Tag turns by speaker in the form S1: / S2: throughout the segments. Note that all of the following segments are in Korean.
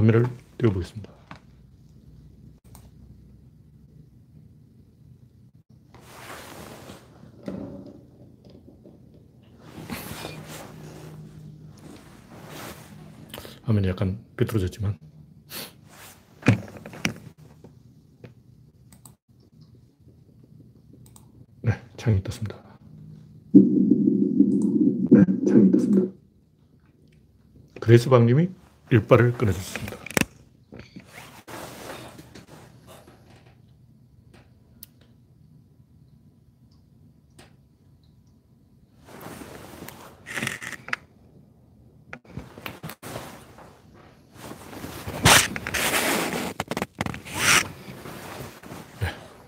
S1: 화면을 띄워보겠습니다. 화면이 약간 삐뚤어졌지만 네, 창이 떴습니다. 네, 창이 떴습니다. 그레이스 방님이 일발을 꺼내줬습니다.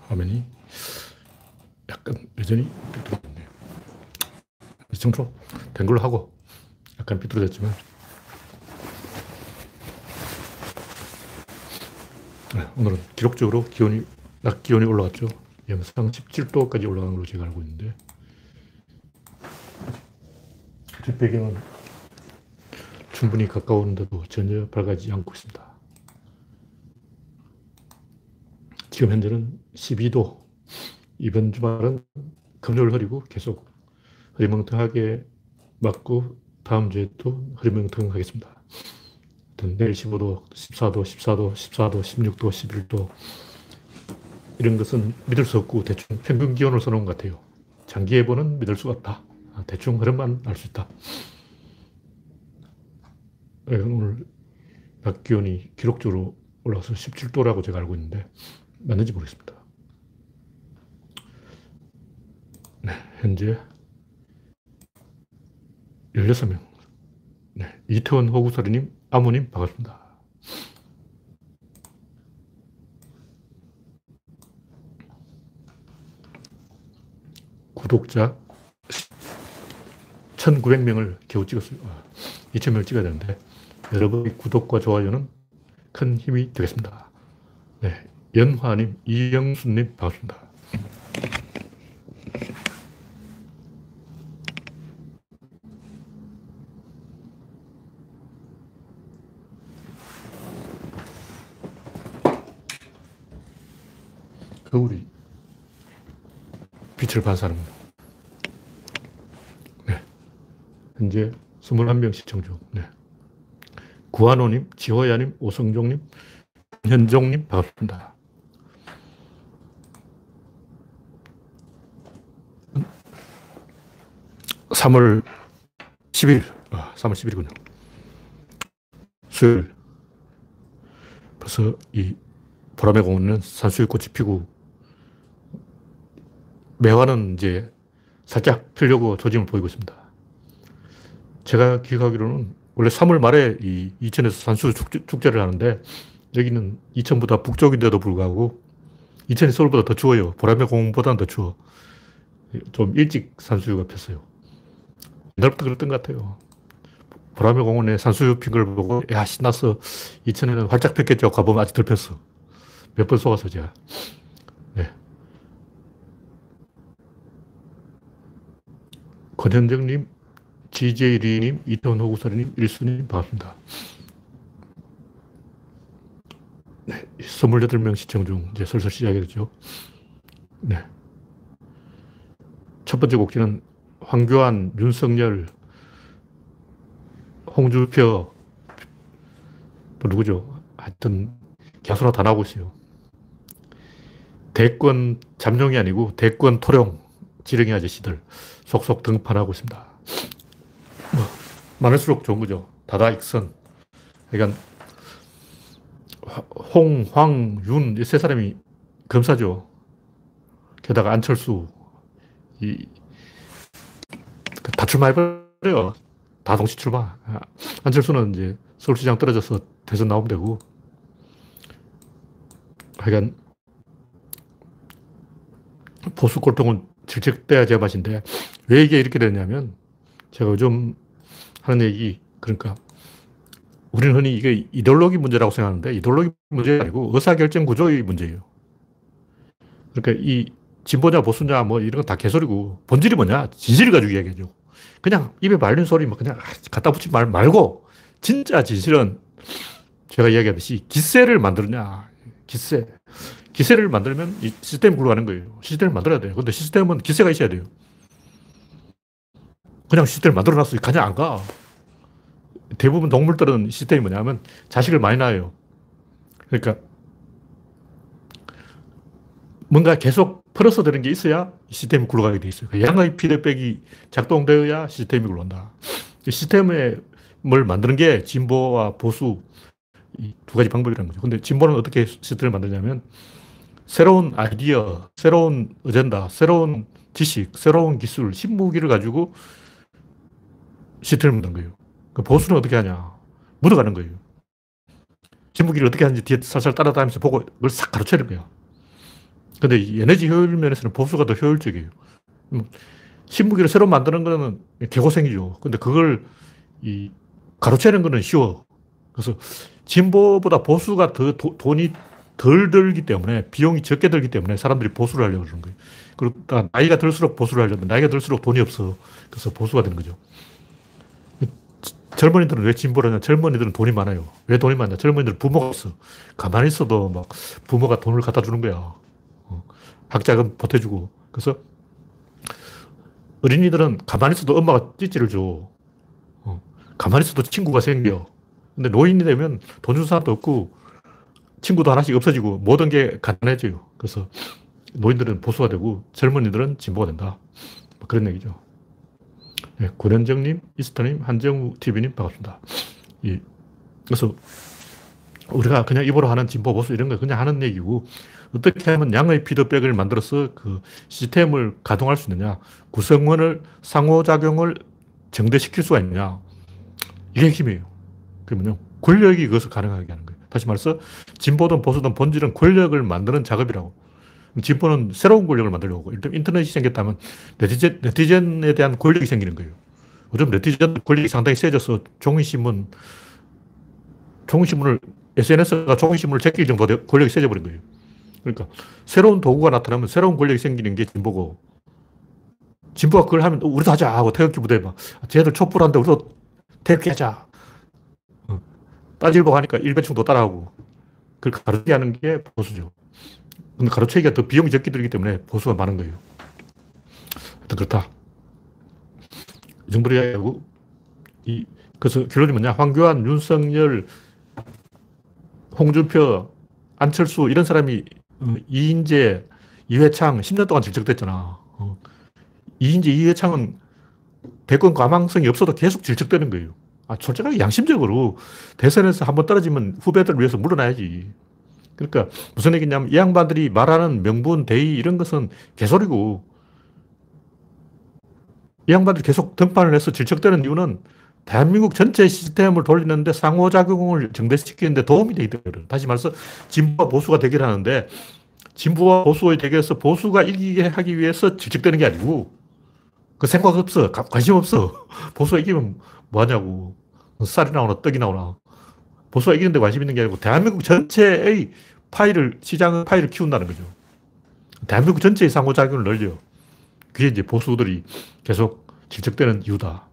S1: 화면이 약간 여전히 삐뚤어졌네요. 이 정도 된 걸로 하고 약간 삐뚤어졌지만 네, 기록적으로 기온이 낮 기온이 올라갔죠. 영상 17도까지 올라간 걸로 제가 알고 있는데 뒷 배경은 충분히 가까운데도 전혀 밝아지지 않고 있습니다. 지금 현재는 12도. 이번 주말은 금요일 흐리고 계속 흐리멍텅하게 맞고 다음 주에도 흐리멍텅하겠습니다. 내일 15도, 14도, 14도, 14도, 16도, 11도 이런 것은 믿을 수 없고 대충 평균 기온을 써놓은 것 같아요. 장기 예보는 믿을 수가 없다. 아, 대충 흐름만 알 수 있다. 네, 오늘 낮 기온이 기록적으로 올라서 17도라고 제가 알고 있는데 맞는지 모르겠습니다. 네, 현재 16명. 네, 이태원 호구사리님, 아무님, 반갑습니다. 구독자 1900명을 겨우 찍었어요. 2000명을 아, 찍어야 되는데, 여러분의 구독과 좋아요는 큰 힘이 되겠습니다. 네, 연화님, 이영수님, 반갑습니다. 거울이 빛을 반사하는 네. 현재 21명 시청 중. 네. 구한호님, 지호야님, 오성종님, 현종님, 반갑습니다. 3월 10일, 아, 3월 10일이군요. 수요일. 벌써 이 보라매 공원은 산수유꽃이 피고 매화는 이제 살짝 피려고 조짐을 보이고 있습니다. 제가 기억하기로는 원래 3월 말에 이 이천에서 산수 축제, 를 하는데 여기는 이천보다 북쪽인데도 불구하고 이천이 서울보다 더 추워요. 보라매 공원보다는 더 추워. 좀 일찍 산수유가 폈어요. 옛날부터 그랬던 것 같아요. 보라매 공원에 산수유 핀 걸 보고, 야, 신났어. 이천에는 활짝 폈겠죠. 가보면 아직 덜 폈어. 몇 번 속아서 제가. 권현정님, GJ리님, 이태원 호구사리님, 일수님, 반갑습니다. 네, 28명 시청 중 이제 슬슬 시작이겠죠. 네. 첫 번째 곡지는 황교안, 윤석열, 홍준표, 또 누구죠? 하여튼, 개수나 다 나오고 있어요. 대권 잠룡이 아니고 대권 토령, 지렁이 아저씨들 속속 등판하고 있습니다. 뭐, 많을수록 좋은 거죠. 다다익선. 그러니까, 홍, 황, 윤, 이 세 사람이 검사죠. 게다가 안철수, 이, 다 출마해버려요. 다 동시 출마. 안철수는 이제 서울시장 떨어져서 대선 나오면 되고. 하여간, 보수 꼴통은 질책돼야 제맛인데, 왜 이게 이렇게 되냐면, 제가 요즘 하는 얘기, 그러니까, 우리는 흔히 이게 이데올로기 문제라고 생각하는데, 이데올로기 문제가 아니고 의사결정 구조의 문제예요. 그러니까 이 진보냐 보수냐 뭐 이런 건 다 개소리고 본질이 뭐냐? 진실을 가지고 이야기하죠. 그냥 입에 말린 소리 뭐 그냥 갖다 붙이지 말, 말고 진짜 진실은 제가 이야기하듯이 기세를 만들냐. 기세. 기세를 만들면 이 시스템이 굴러가는 거예요. 시스템을 만들어야 돼요. 근데 시스템은 기세가 있어야 돼요. 그냥 시스템을 만들어 놨어. 그냥 안 가. 대부분 동물들은 시스템이 뭐냐면 자식을 많이 낳아요. 그러니까 뭔가 계속 풀어서 되는 게 있어야 시스템이 굴러가게 돼 있어요. 양의 피드백이 작동되어야 시스템이 굴러간다. 시스템을 만드는 게 진보와 보수 두 가지 방법이라는 거죠. 근데 진보는 어떻게 시스템을 만드냐면 새로운 아이디어, 새로운 어젠다, 새로운 지식, 새로운 기술, 신무기를 가지고 시스템을 만드는 거예요. 그 보수는 어떻게 하냐? 묻어가는 거예요. 진무기를 어떻게 하는지 뒤에 살살 따라다니면서 보고 그걸 싹 가르쳐야 거야. 근데 에너지 효율 면에서는 보수가 더 효율적이에요. 음, 신무기를 새로 만드는 거는 개고생이죠. 근데 그걸 이 가로채는 거는 쉬워. 그래서 진보보다 보수가 더 도, 돈이 덜 들기 때문에 비용이 적게 들기 때문에 사람들이 보수를 하려고 그러는 거예요. 그러니까 나이가 들수록 보수를 하려면 나이가 들수록 돈이 없어. 그래서 보수가 되는 거죠. 젊은이들은 왜 진보를 하냐? 젊은이들은 돈이 많아요. 왜 돈이 많냐? 젊은이들은 부모가 없어. 가만히 있어도 막 부모가 돈을 갖다 주는 거야. 어. 학자금 보태주고. 그래서 어린이들은 가만히 있어도 엄마가 찌찌를 줘. 어. 가만히 있어도 친구가 생겨. 근데 노인이 되면 돈 준 사람도 없고 친구도 하나씩 없어지고 모든 게 가난해져요. 그래서 노인들은 보수가 되고 젊은이들은 진보가 된다. 뭐 그런 얘기죠. 네, 고련정님, 이스터님, 한정우 TV님 반갑습니다. 예. 그래서 우리가 그냥 입으로 하는 진보 보수 이런 거 그냥 하는 얘기고 어떻게 하면 양의 피드백을 만들어서 그 시스템을 가동할 수 있느냐 구성원을 상호작용을 정대시킬 수가 있느냐 이게 힘이에요. 그러면요 권력이 그것을 가능하게 하는 거예요. 다시 말해서 진보든 보수든 본질은 권력을 만드는 작업이라고. 진보는 새로운 권력을 만들려고. 일단 인터넷이 생겼다면 네티즌, 네티즌에 대한 권력이 생기는 거예요. 요즘 네티즌 권력이 상당히 세져서 종이신문, 종이신문을, SNS가 종이신문을 제낄 정도 권력이 세져버린 거예요. 그러니까 새로운 도구가 나타나면 새로운 권력이 생기는 게 진보고, 진보가 그걸 하면 우리도 하자 하고 태극기 부대 막, 쟤들 촛불한데 우리도 태극기 하자. 어. 따질보 하니까 일배충도 따라하고, 그걸 가르치게 하는 게 보수죠. 근데 가로채기가 더 비용이 적게 들기 때문에 보수가 많은 거예요. 하여튼 그렇다. 이 정도로 이야기하고, 이, 그래서 결론이 뭐냐. 황교안, 윤석열, 홍준표, 안철수, 이런 사람이 어, 이인재, 이회창 10년 동안 질척됐잖아. 어. 이인재, 이회창은 대권 가망성이 없어도 계속 질척되는 거예요. 아, 솔직하게 양심적으로 대선에서 한번 떨어지면 후배들 위해서 물러나야지. 그러니까 무슨 얘기냐면 이 양반들이 말하는 명분, 대의 이런 것은 개소리고 이 양반들이 계속 등판을 해서 질척되는 이유는 대한민국 전체 시스템을 돌리는데 상호작용을 정대시키는데 도움이 때문에 다시 말해서 진보와 보수가 대결하는데 진보와 보수의 대결에서 보수가 이기게 하기 위해서 질척되는 게 아니고 그 생각 없어. 관심 없어. 보수가 이기면 뭐 하냐고. 쌀이 나오나 떡이 나오나. 보수가 이기는 데 관심 있는 게 아니고 대한민국 전체의 파일을, 시장 파일을 키운다는 거죠. 대한민국 전체의 상호작용을 늘려. 그게 이제 보수들이 계속 질척되는 이유다.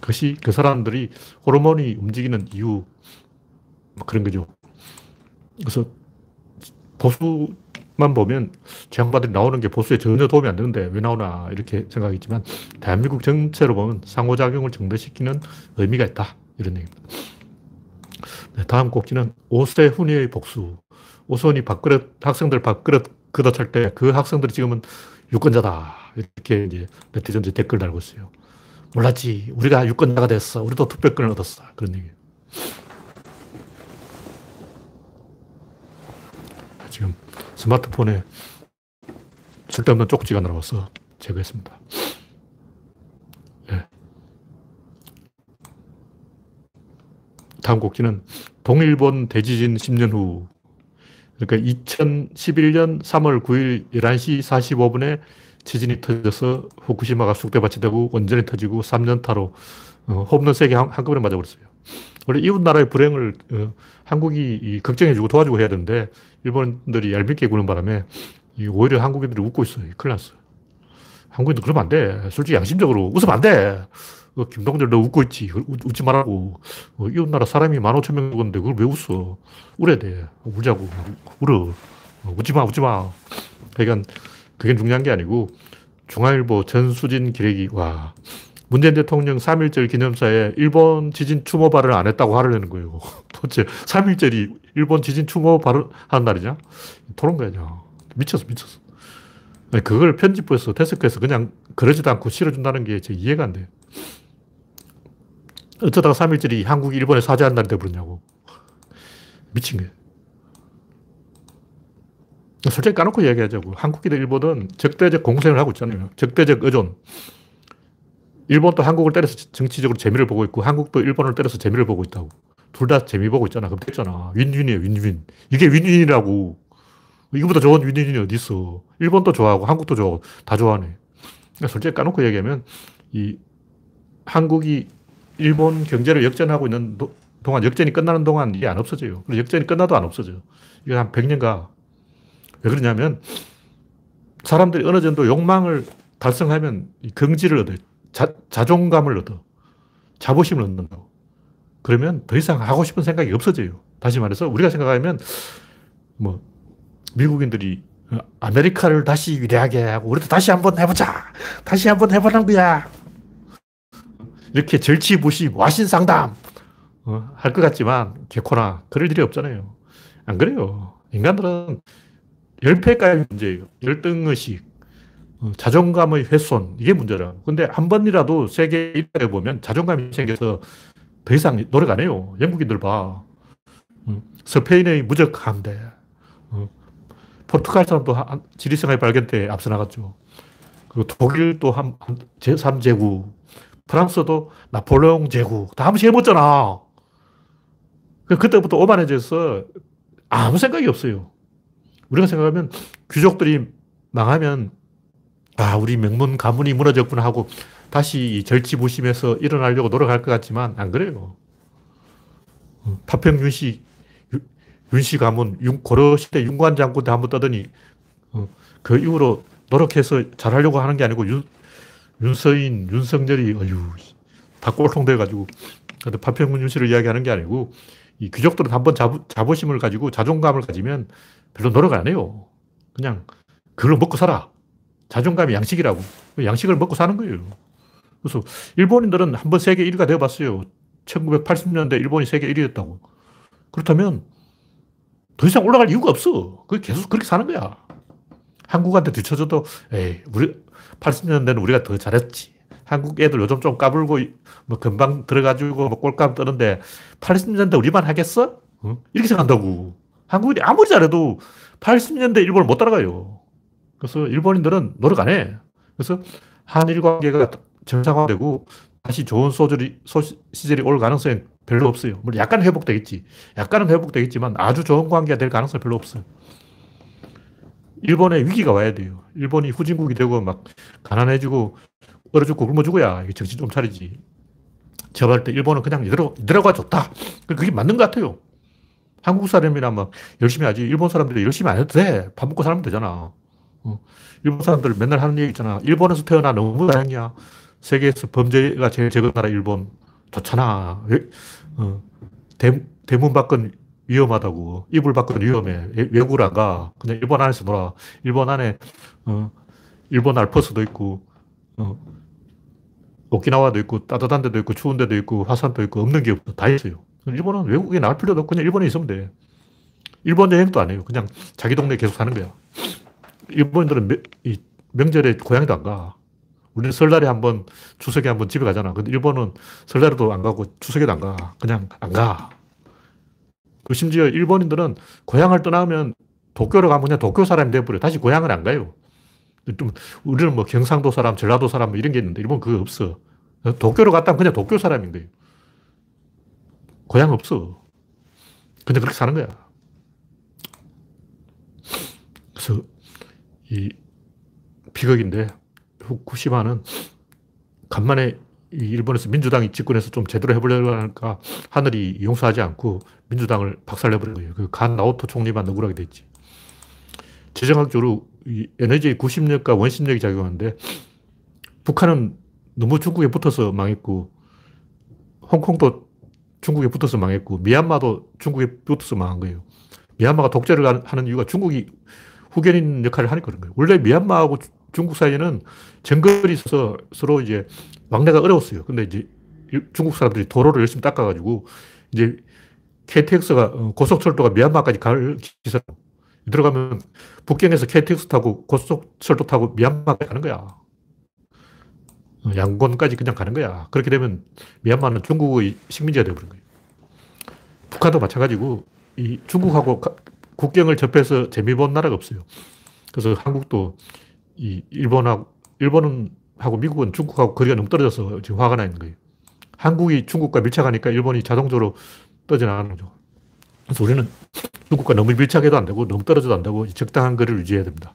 S1: 그것이 그 사람들이 호르몬이 움직이는 이유, 뭐 그런 거죠. 그래서 보수만 보면 재앙받들이 나오는 게 보수에 전혀 도움이 안 되는데 왜 나오나 이렇게 생각했지만 대한민국 전체로 보면 상호작용을 정대시키는 의미가 있다. 이런 얘기입니다. 네, 다음 꼭지는 오세훈의 복수. 오세훈이 밥그릇, 학생들 밥그릇 걷어찰 때 그 학생들이 지금은 유권자다. 이렇게 이제 네티즌들이 댓글 달고 있어요. 몰랐지. 우리가 유권자가 됐어. 우리도 투표권을 얻었어. 그런 얘기예요. 지금 스마트폰에 쓸데없는 쪽지가 날아와서 제거했습니다. 다음 곡지는 동일본 대지진 10년 후. 그러니까 2011년 3월 9일 11시 45분에 지진이 터져서 후쿠시마가 쑥대밭이 되고 원전이 터지고 3년타로 어, 홈런 세게 한꺼번에 맞아버렸어요. 원래 이웃 나라의 불행을 어, 한국이 걱정해주고 도와주고 해야 되는데 일본들이 얄밉게 구는 바람에 오히려 한국인들이 웃고 있어요. 큰일 났어요. 한국인들 그러면 안 돼. 솔직히 양심적으로 웃으면 안 돼. 그 김동철 너 웃고 있지. 웃 지 말라고. 어, 이웃나라 사람이 만 오천 명 죽었는데 그걸 왜 웃어? 울어야 돼. 울자고. 울어. 어, 웃지 마, 웃지 마. 그러니까 그게 중요한 게 아니고 중앙일보 전수진 기레기, 와. 문재인 대통령 3.1절 기념사에 일본 지진 추모 발언을 안 했다고 화를 내는 거예요. 도대체 3.1절이 일본 지진 추모 발언하는 날이냐? 토론 거냐. 미쳤어, 미쳤어. 그걸 편집부에서, 데스크에서 그냥 그러지도 않고 실어준다는 게 제 이해가 안 돼요. 어쩌다가 3.1절이 한국이 일본에 사죄한 날이 돼버렸냐고. 미친 거예요. 솔직히 까놓고 이야기하자고. 한국이든 일본은 적대적 공생을 하고 있잖아요. 적대적 의존. 일본도 한국을 때려서 정치적으로 재미를 보고 있고, 한국도 일본을 때려서 재미를 보고 있다고. 둘 다 재미 보고 있잖아. 그럼 됐잖아. 윈윈이에요, 윈윈. 이게 윈윈이라고. 이거보다 좋은 윈윈이 어디 있어. 일본도 좋아하고, 한국도 좋아하고, 다 좋아하네. 그러니까 솔직히 까놓고 얘기하면, 이 한국이 일본 경제를 역전하고 있는 동안, 역전이 끝나는 동안 이게 안 없어져요. 그리고 역전이 끝나도 안 없어져요. 이게 한 100년 가. 왜 그러냐면, 사람들이 어느 정도 욕망을 달성하면 경지를 얻어요. 자, 자존감을 얻어. 자부심을 얻는다고. 그러면 더 이상 하고 싶은 생각이 없어져요. 다시 말해서 우리가 생각하면 뭐 미국인들이 아메리카를 다시 위대하게 하고 우리도 다시 한번 해보자. 다시 한번 해보는 거야. 이렇게 절치부심, 와신상담 어, 할것 같지만 개코나 그럴 일이 없잖아요. 안 그래요. 인간들은 열패까지 문제예요. 열등의식, 어, 자존감의 훼손, 이게 문제라. 근데 한 번이라도 세계 1등에 보면 자존감이 생겨서 더 이상 노력 안 해요. 영국인들 봐. 어, 스페인의 무적 함대. 어, 포르투갈 사람도 지리생활 발견 때 앞서 나갔죠. 그리고 독일도 한, 제3제국, 프랑스도 나폴레옹 제국, 다 한 번씩 해봤잖아. 그때부터 오만해져서 아무 생각이 없어요. 우리가 생각하면 귀족들이 망하면 아, 우리 명문 가문이 무너졌구나 하고 다시 절치부심에서 일어나려고 노력할 것 같지만 안 그래요. 어, 파평 윤 씨, 윤씨 가문, 윤, 고려시대 윤관 장군 때 한번 떠더니 어, 그 이후로 노력해서 잘하려고 하는 게 아니고 윤, 윤서인, 윤석열이 어휴, 다 꼴통 돼가지고 근데 파평문 윤 씨를 이야기하는 게 아니고 이 귀족들은 한번 자부, 자부심을 가지고 자존감을 가지면 별로 노력 안 해요. 그냥 그걸 먹고 살아. 자존감이 양식이라고. 양식을 먹고 사는 거예요. 그래서 일본인들은 한번 세계 1위가 되어봤어요. 1980년대 일본이 세계 1위였다고. 그렇다면 더 이상 올라갈 이유가 없어. 그 계속 그렇게 사는 거야. 한국한테 뒤쳐져도, 에이, 우리, 80년대는 우리가 더 잘했지. 한국 애들 요즘 좀 까불고, 뭐, 금방 들어가지고, 뭐, 꼴감 뜨는데, 80년대 우리만 하겠어? 어? 이렇게 생각한다고. 한국인이 아무리 잘해도 80년대 일본을 못 따라가요. 그래서 일본인들은 노력 안 해. 그래서 한일 관계가 정상화되고 다시 좋은 소절이, 소, 시절이 올 가능성이 별로 없어요. 물론 약간 회복되겠지. 약간은 회복되겠지만 아주 좋은 관계가 될 가능성이 별로 없어요. 일본에 위기가 와야 돼요. 일본이 후진국이 되고 막 가난해지고 얼어 죽고 굶어 죽어야 정신 좀 차리지. 제가 볼때 일본은 그냥 이대로, 이대로가 좋다. 그게 맞는 것 같아요. 한국 사람이나 막 열심히 하지. 일본 사람들이 열심히 안 해도 돼. 밥 먹고 살면 되잖아. 어. 일본 사람들 맨날 하는 얘기 있잖아. 일본에서 태어나 너무 다행이야. 세계에서 범죄가 제일 적은 나라 일본. 좋잖아. 어. 대, 대문 밖은 위험하다고. 이불 밖은 위험해. 외국을 안 가. 그냥 일본 안에서 놀아. 일본 안에, 어, 일본 알퍼스도 있고, 어, 오키나와도 있고, 따뜻한 데도 있고, 추운 데도 있고, 화산도 있고, 없는 게 없어. 다 있어요. 일본은 외국에 나갈 필요도 없고, 그냥 일본에 있으면 돼. 일본 여행도 안 해요. 그냥 자기 동네에 계속 사는 거야. 일본인들은 명, 이 명절에 고향도 안 가. 우리는 설날에 한 번, 추석에 한 번 집에 가잖아. 근데 일본은 설날에도 안 가고 추석에도 안 가. 그냥 안 가. 그 심지어 일본인들은 고향을 떠나면 도쿄로 가면 그냥 도쿄 사람이 돼버려. 다시 고향을 안 가요. 좀, 우리는 뭐 경상도 사람, 전라도 사람 뭐 이런 게 있는데 일본 그거 없어. 도쿄로 갔다 면 그냥 도쿄 사람인 거예요. 고향 없어. 그냥 그렇게 사는 거야. 그래서 이 비극인데 후쿠시마는 간만에 일본에서 민주당이 집권해서 좀 제대로 해보려고 하니까 하늘이 용서하지 않고 민주당을 박살내버린 거예요. 그간 나오토 총리만 억울하게 됐지. 지정학적으로 이 에너지의 구심력과 원심력이 작용하는데 북한은 너무 중국에 붙어서 망했고, 홍콩도 중국에 붙어서 망했고, 미얀마도 중국에 붙어서 망한 거예요. 미얀마가 독재를 하는 이유가 중국이 후견인 역할을 하니까 그런 거예요. 원래 미얀마하고 중국 사이에는 정글이 있어서 서로 이제 왕래가 어려웠어요. 근데 이제 중국 사람들이 도로를 열심히 닦아가지고 이제 KTX가 어, 고속철도가 미얀마까지 갈 기사 들어가면 북경에서 KTX 타고 고속철도 타고 미얀마까지 가는 거야. 어, 양곤까지 그냥 가는 거야. 그렇게 되면 미얀마는 중국의 식민지가 되어버린 거예요. 북한도 마찬가지고 이 중국하고 국경을 접해서 재미 본 나라가 없어요. 그래서 한국도 이 일본하고, 일본은 하고 미국은 중국하고 거리가 너무 떨어져서 지금 화가 나 있는 거예요. 한국이 중국과 밀착하니까 일본이 자동적으로 떠져나가는 거죠. 그래서 우리는 중국과 너무 밀착해도 안 되고 너무 떨어져도 안 되고 적당한 거리를 유지해야 됩니다.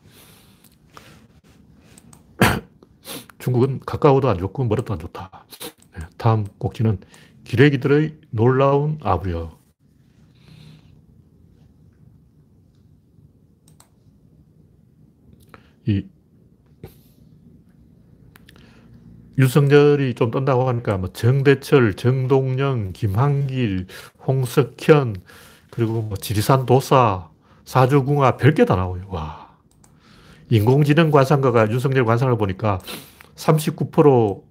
S1: 중국은 가까워도 안 좋고 멀어도 안 좋다. 네, 다음 꼭지는 기레기들의 놀라운 아부여. 이 윤석열이 좀 떤다고 하니까 뭐 정대철, 정동영, 김한길, 홍석현, 그리고 뭐 지리산 도사, 사주궁화 별게 다 나와요. 와. 인공지능 관상가가 윤석열 관상을 보니까 39%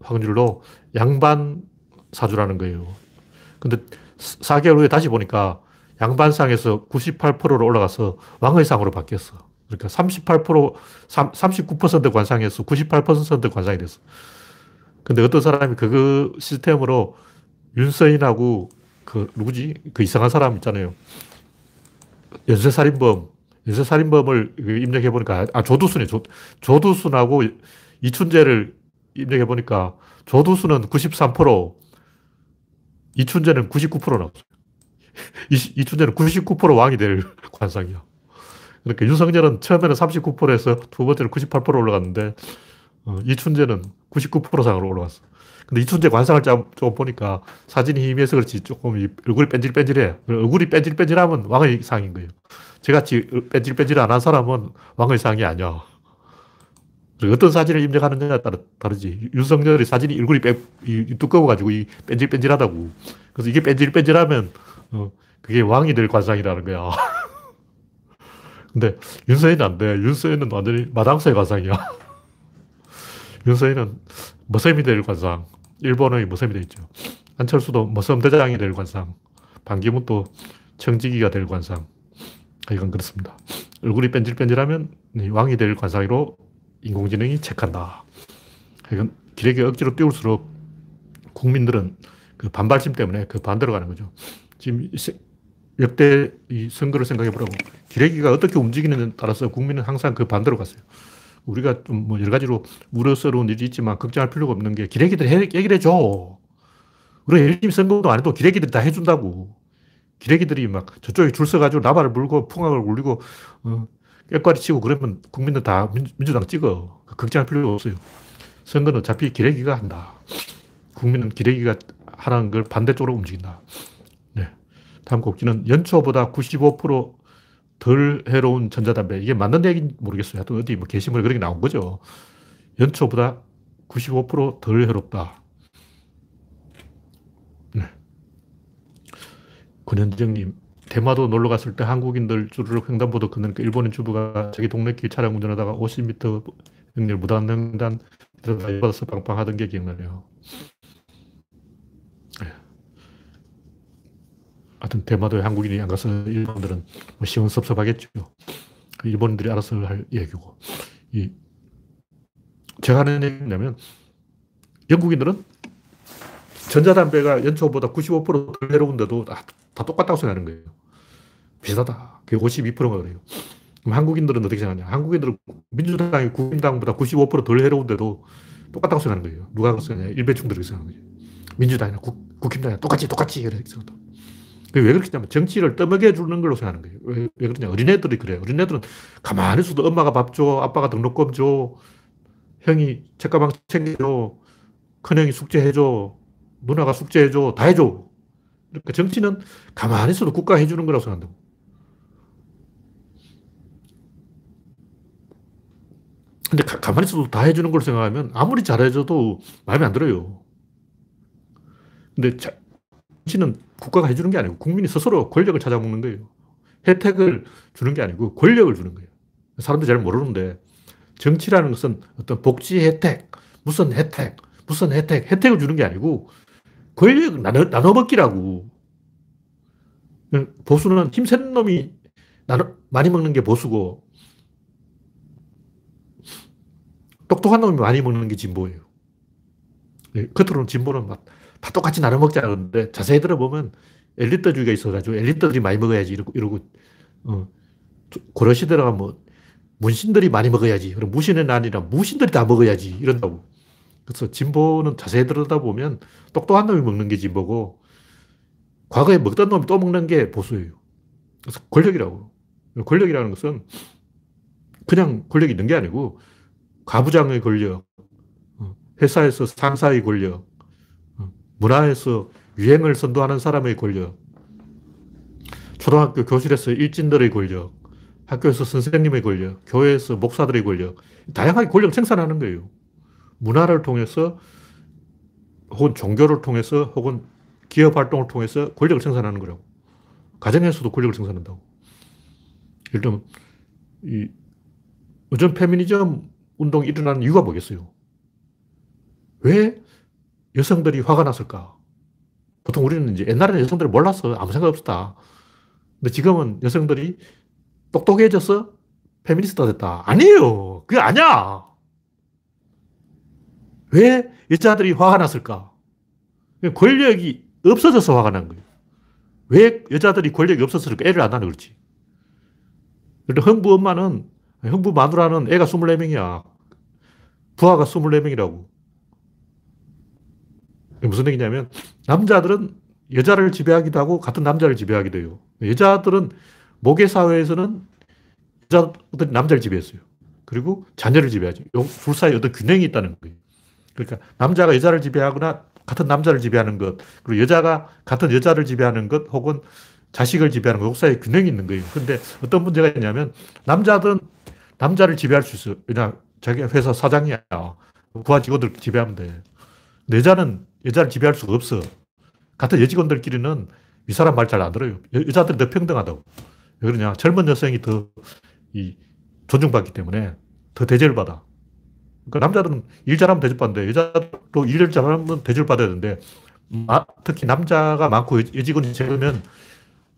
S1: 확률로 양반 사주라는 거예요. 근데 4개월 후에 다시 보니까 양반상에서 98%로 올라가서 왕의상으로 바뀌었어. 그러니까 38%, 39% 관상에서 98% 관상이 됐어. 근데 어떤 사람이 그 시스템으로 윤서인하고 그 누구지? 그 이상한 사람 있잖아요. 연쇄살인범, 연쇄살인범을 입력해 보니까 아 조두순이 조, 조두순하고 이춘재를 입력해 보니까 조두순은 93%, 이춘재는 99% 나왔어요. 이춘재는 99% 왕이 될 관상이야. 그러니까 윤석열은 처음에는 39%에서 두 번째는 98% 올라갔는데 어, 이춘재는 99% 상으로 올라갔어. 근데 이춘재 관상을 좀 보니까 사진이 희미해서 그렇지 조금 얼굴이 뺀질뺀질해. 얼굴이 뺀질뺀질하면 왕의 상인 거예요. 저같이 뺀질뺀질 안 한 사람은 왕의 상이 아니야. 어떤 사진을 입력하느냐에 따라 다르지. 윤석열의 사진이 얼굴이 빼, 이, 두꺼워가지고 이 뺀질뺀질하다고. 그래서 이게 뺀질뺀질하면 어, 그게 왕이 될 관상이라는 거야. 근데 윤서인은 안 돼. 윤서인은 완전히 마당쇠 관상이야. 윤서인은 머슴이 될 관상. 일본의 머슴이 돼 있죠. 안철수도 머슴 대장이 될 관상. 반기문도 청지기가 될 관상. 이건 그렇습니다. 얼굴이 뺀질뺀질하면 왕이 될 관상으로 인공지능이 체크한다. 이건 기레기 억지로 띄울수록 국민들은 그 반발심 때문에 그 반대로 가는 거죠. 지금 역대 이 선거를 생각해 보라고. 기레기가 어떻게 움직이는에 따라서 국민은 항상 그 반대로 갔어요. 우리가 좀 뭐 여러 가지로 우려스러운 일이 있지만 걱정할 필요가 없는 게 기레기들이 얘기를 해줘. 우리가 열심히 선거도 안 해도 기레기들이 다 해준다고. 기레기들이 막 저쪽에 줄 서가지고 나발을 물고 풍악을 울리고, 어, 깨꼬리 치고 그러면 국민들 다 민, 주당 찍어. 걱정할 필요가 없어요. 선거는 어차피 기레기가 한다. 국민은 기레기가 하라는 걸 반대쪽으로 움직인다. 다음 곡지는 연초보다 95% 덜 해로운 전자담배. 이게 맞는 얘기인지 모르겠어요. 하여튼 어디 뭐 게시물에 그렇게 나온 거죠. 연초보다 95%덜 해롭다. 네. 권현정님, 대마도 놀러 갔을 때 한국인들 주르륵 횡단보도 걷는 그 일본인 주부가 자기 동네 길 차량 운전하다가 50m 경렬 무단횡단 받아서 빵빵하던 게 기억나네요. 하여튼 대마도에 한국인이 안 가서 일본들은 뭐 시원섭섭하겠죠. 그 일본인들이 알아서 할 얘기고. 이 제가 하는 얘기냐면 영국인들은 전자담배가 연초보다 95%덜 해로운데도 다, 다 똑같다고 생각하는 거예요. 비슷하다. 그게 52%가 그래요. 그럼 한국인들은 어떻게 생각하냐. 한국인들은 민주당이 국민당보다 95%덜 해로운데도 똑같다고 생각하는 거예요. 누가 그렇게 생각하냐. 일배충들이 생각하는 거예요. 민주당이나 국, 국힘당이나 똑같이 똑같이 이렇게 생각한다. 왜 그렇겠냐면 정치를 떠먹여 주는 걸로 생각하는 거예요. 왜, 왜 그러냐. 어린애들이 그래요. 어린애들은 가만히 있어도 엄마가 밥 줘, 아빠가 등록금 줘, 형이 책가방 챙겨줘, 큰형이 숙제해줘, 누나가 숙제해줘, 다 해줘. 그러니까 정치는 가만히 있어도 국가 해주는 거라고 생각한다고. 근데 가, 만히 있어도 다 해주는 걸 생각하면 아무리 잘해줘도 마음에 안 들어요. 근데 자, 정치는 국가가 해주는 게 아니고 국민이 스스로 권력을 찾아먹는 거예요. 혜택을 주는 게 아니고 권력을 주는 거예요. 사람들이 잘 모르는데 정치라는 것은 어떤 복지 혜택, 무슨 혜택, 무슨 혜택, 혜택을 주는 게 아니고 권력을 나눠, 나눠먹기라고. 보수는 힘센 놈이 나눠, 많이 먹는 게 보수고 똑똑한 놈이 많이 먹는 게 진보예요. 예, 겉으로는 진보는 막 다 똑같이 나눠 먹지 않는데 자세히 들어보면 엘리트주의가 있어가지고 엘리트들이 많이 먹어야지 이러고, 이러고 어, 고려시대가 뭐 문신들이 많이 먹어야지. 그럼 무신은 아니라 무신들이 다 먹어야지. 이런다고. 그래서 진보는 자세히 들여다보면 똑똑한 놈이 먹는 게 진보고 과거에 먹던 놈이 또 먹는 게 보수예요. 그래서 권력이라고. 권력이라는 것은 그냥 권력이 있는 게 아니고 가부장의 권력, 어, 회사에서 상사의 권력, 어, 문화에서 유행을 선도하는 사람의 권력, 초등학교 교실에서 일진들의 권력, 학교에서 선생님의 권력, 교회에서 목사들의 권력, 다양하게 권력을 생산하는 거예요. 문화를 통해서 혹은 종교를 통해서 혹은 기업 활동을 통해서 권력을 생산하는 거라고. 가정에서도 권력을 생산한다고. 예를 들면, 이, 요즘 페미니즘 운동이 일어나는 이유가 뭐겠어요? 왜 여성들이 화가 났을까? 보통 우리는 이제 옛날에는 여성들이 몰랐어. 아무 생각 없었다. 근데 지금은 여성들이 똑똑해져서 페미니스트가 됐다. 아니에요. 그게 아니야. 왜 여자들이 화가 났을까? 권력이 없어져서 화가 난 거예요. 왜 여자들이 권력이 없었을까? 애를 안 낳는 그렇지. 흥부 엄마는, 흥부 마누라는 애가 24명이야. 부하가 24명이라고. 무슨 얘기냐면, 남자들은 여자를 지배하기도 하고, 같은 남자를 지배하기도 해요. 여자들은 모계 사회에서는 여자들이 남자를 지배했어요. 그리고 자녀를 지배하죠. 둘 사이에 어떤 균형이 있다는 거예요. 그러니까 남자가 여자를 지배하거나 같은 남자를 지배하는 것, 그리고 여자가 같은 여자를 지배하는 것, 혹은 자식을 지배하는 것, 사이에 균형이 있는 거예요. 근데 어떤 문제가 있냐면 남자들은 남자를 지배할 수 있어요. 왜냐, 자기 회사 사장이야. 부하 직원들 지배하면 돼. 여자는 여자를 지배할 수가 없어. 같은 여직원들끼리는 이 사람 말 잘 안 들어요. 여 자들이 더 평등하다고. 왜 그러냐. 젊은 여성이 더 이, 존중받기 때문에 더 대접을 받아. 그러니까 남자들은 일 잘하면 대접받는데 여자도 일 잘하면 대접받아야 되는데 아, 특히 남자가 많고 여직원이 적으면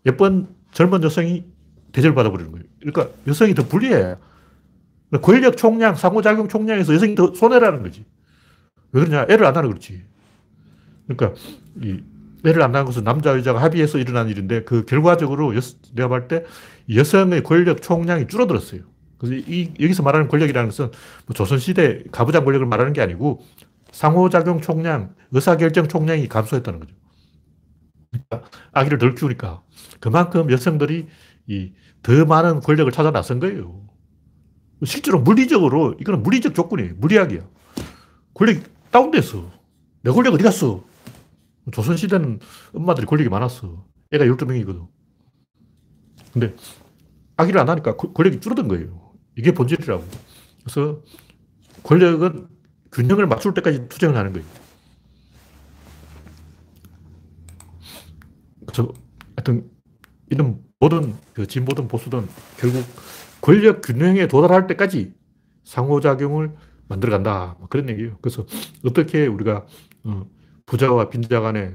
S1: 예쁜 젊은 여성이 대접을 받아버리는 거예요. 그러니까 여성이 더 불리해. 권력 총량, 상호작용 총량에서 여성이 더 손해라는 거지. 왜 그러냐. 애를 안 하는 그렇지. 그러니까 이 애를 안 낳은 것은 남자, 여자가 합의해서 일어난 일인데 그 결과적으로 여, 내가 볼 때 여성의 권력 총량이 줄어들었어요. 그래서 이, 여기서 말하는 권력이라는 것은 뭐 조선시대 가부장 권력을 말하는 게 아니고 상호작용 총량, 의사결정 총량이 감소했다는 거죠. 그러니까 아기를 덜 키우니까 그만큼 여성들이 이 더 많은 권력을 찾아 나선 거예요. 실제로 물리적으로 이거는 물리적 조건이에요. 물리학이야. 권력이 다운됐어. 내 권력 어디 갔어? 조선시대는 엄마들이 권력이 많았어. 애가 12명이거든. 근데 아기를 안 하니까 권력이 줄어든 거예요. 이게 본질이라고. 그래서 권력은 균형을 맞출 때까지 투쟁을 하는 거예요. 그래서 하여튼 이런 모든 그 진보든 보수든 결국 권력 균형에 도달할 때까지 상호작용을 만들어간다. 뭐 그런 얘기예요. 그래서 어떻게 우리가 어, 부자와 빈자 간에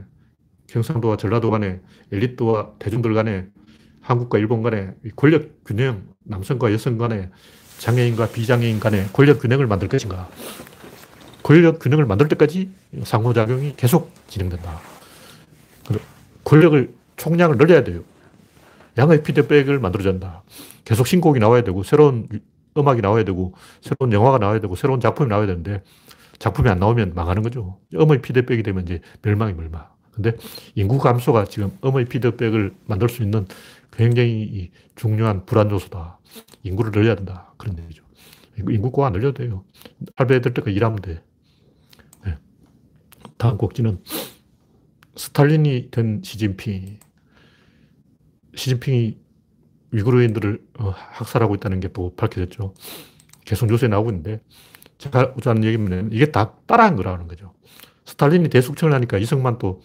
S1: 경상도와 전라도 간에 엘리트와 대중들 간에 한국과 일본 간에 권력 균형, 남성과 여성 간에 장애인과 비장애인 간에 권력 균형을 만들 것인가. 권력 균형을 만들 때까지 상호작용이 계속 진행된다. 권력을, 총량을 늘려야 돼요. 양의 피드백을 만들어준다. 계속 신곡이 나와야 되고, 새로운 음악이 나와야 되고, 새로운 영화가 나와야 되고, 새로운 작품이 나와야 되는데, 작품이 안 나오면 망하는 거죠. 음의 피드백이 되면 이제 멸망이 멸망. 근데 인구 감소가 지금 음의 피드백을 만들 수 있는 굉장히 중요한 불안 요소다. 인구를 늘려야 된다. 그런 얘기죠. 인구 꼭 안 늘려도 돼요. 할배 될 때까지 일하면 돼. 네. 다음 곡지는 스탈린이 된 시진핑. 시진핑이 위구르인들을 어, 학살하고 있다는 게 또 밝혀졌죠. 계속 뉴스에 나오고 있는데 제가 하는 얘기는 이게 다 따라한 거라는 거죠. 스탈린이 대숙청을 하니까 이승만 또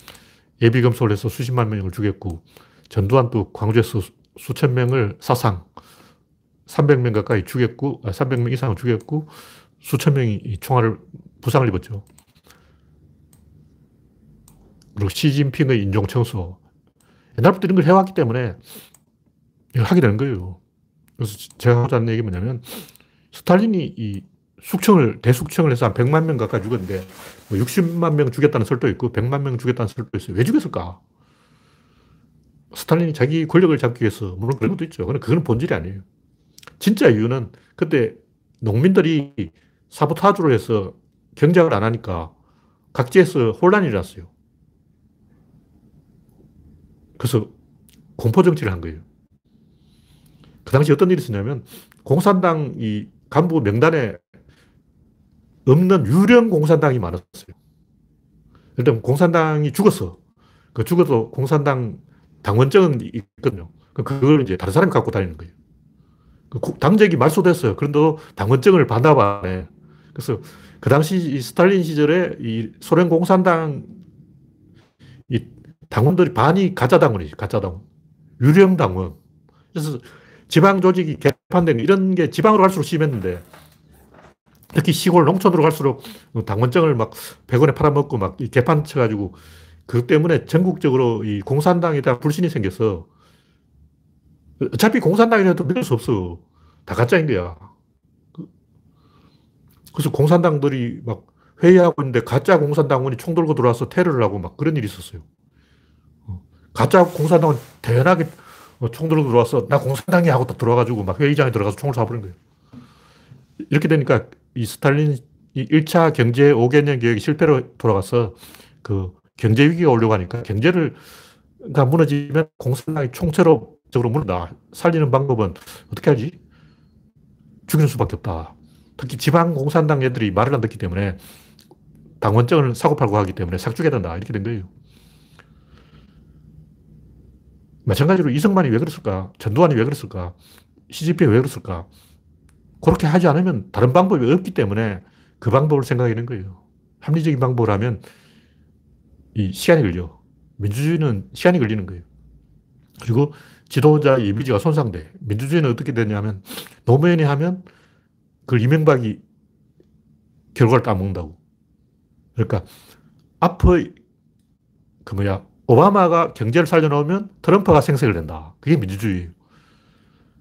S1: 예비 검소를 해서 수십만 명을 죽였고 전두환 또 광주에서 수천 명을 사상 300명 가까이 죽였고 300명 아, 이상을 죽였고 수천 명이 총알을 부상을 입었죠. 그리고 시진핑의 인종 청소 옛날부터 이런 걸 해왔기 때문에 이걸 하게 되는 거예요. 그래서 제가 하자는 얘기 뭐냐면 스탈린이 이 숙청을, 대숙청을 해서 한 100만 명 가까이 죽였는데, 뭐 60만 명 죽였다는 설도 있고, 100만 명 죽였다는 설도 있어요. 왜 죽였을까? 스탈린이 자기 권력을 잡기 위해서, 물론 그런 것도 있죠. 그건 본질이 아니에요. 진짜 이유는 그때 농민들이 사보타주로 해서 경작을 안 하니까 각지에서 혼란이 일어났어요. 그래서 공포정치를 한 거예요. 그 당시 어떤 일이 있었냐면 공산당 이 간부 명단에 없는 유령 공산당이 많았어요. 일단 공산당이 죽었어. 그 죽어도 공산당 당원증은 있거든요. 그걸 이제 다른 사람이 갖고 다니는 거예요. 그 당적이 말소됐어요. 그런데도 당원증을 반납 안 해. 그래서 그 당시 스탈린 시절에 이 소련 공산당 이 당원들이 반이 가짜 당원이지, 가짜 당원. 유령 당원. 그래서 지방 조직이 개판된 이런 게 지방으로 갈수록 심했는데 특히 시골 농촌으로 갈수록 당원증을 막 100원에 팔아먹고 막 개판 쳐가지고 그 때문에 전국적으로 이 공산당에 대한 불신이 생겨서 어차피 공산당이라도 믿을 수 없어. 다 가짜인 거야. 그래서 공산당들이 막 회의하고 있는데 가짜 공산당원이 총 들고 들어와서 테러를 하고 막 그런 일이 있었어요. 어. 가짜 공산당원 대단하게 총 들고 들어와서 나 공산당이 하고 딱 들어와가지고 막 회의장에 들어가서 총을 쏴버린 거예요. 이렇게 되니까 이 스탈린 이 1차 경제 5개년 계획이 실패로 돌아가서 그 경제 위기가 오려고 하니까 경제를 가 무너지면 공산당이 총체로 적으로 무너다. 살리는 방법은 어떻게 하지? 죽이는 수밖에 없다. 특히 지방 공산당 애들이 말을 안 듣기 때문에 당원증을 사고팔고 하기 때문에 싹 죽여야 된다. 이렇게 된 거예요. 마찬가지로 이승만이 왜 그랬을까? 전두환이 왜 그랬을까? 시진핑이 왜 그랬을까? 그렇게 하지 않으면 다른 방법이 없기 때문에 그 방법을 생각하는 거예요. 합리적인 방법을 하면 이 시간이 걸려. 민주주의는 시간이 걸리는 거예요. 그리고 지도자 이미지가 손상돼. 민주주의는 어떻게 되냐면 노무현이 하면 그걸 이명박이 결과를 따먹는다고. 그러니까 앞의 그 뭐야 오바마가 경제를 살려놓으면 트럼프가 생색을 낸다. 그게 민주주의.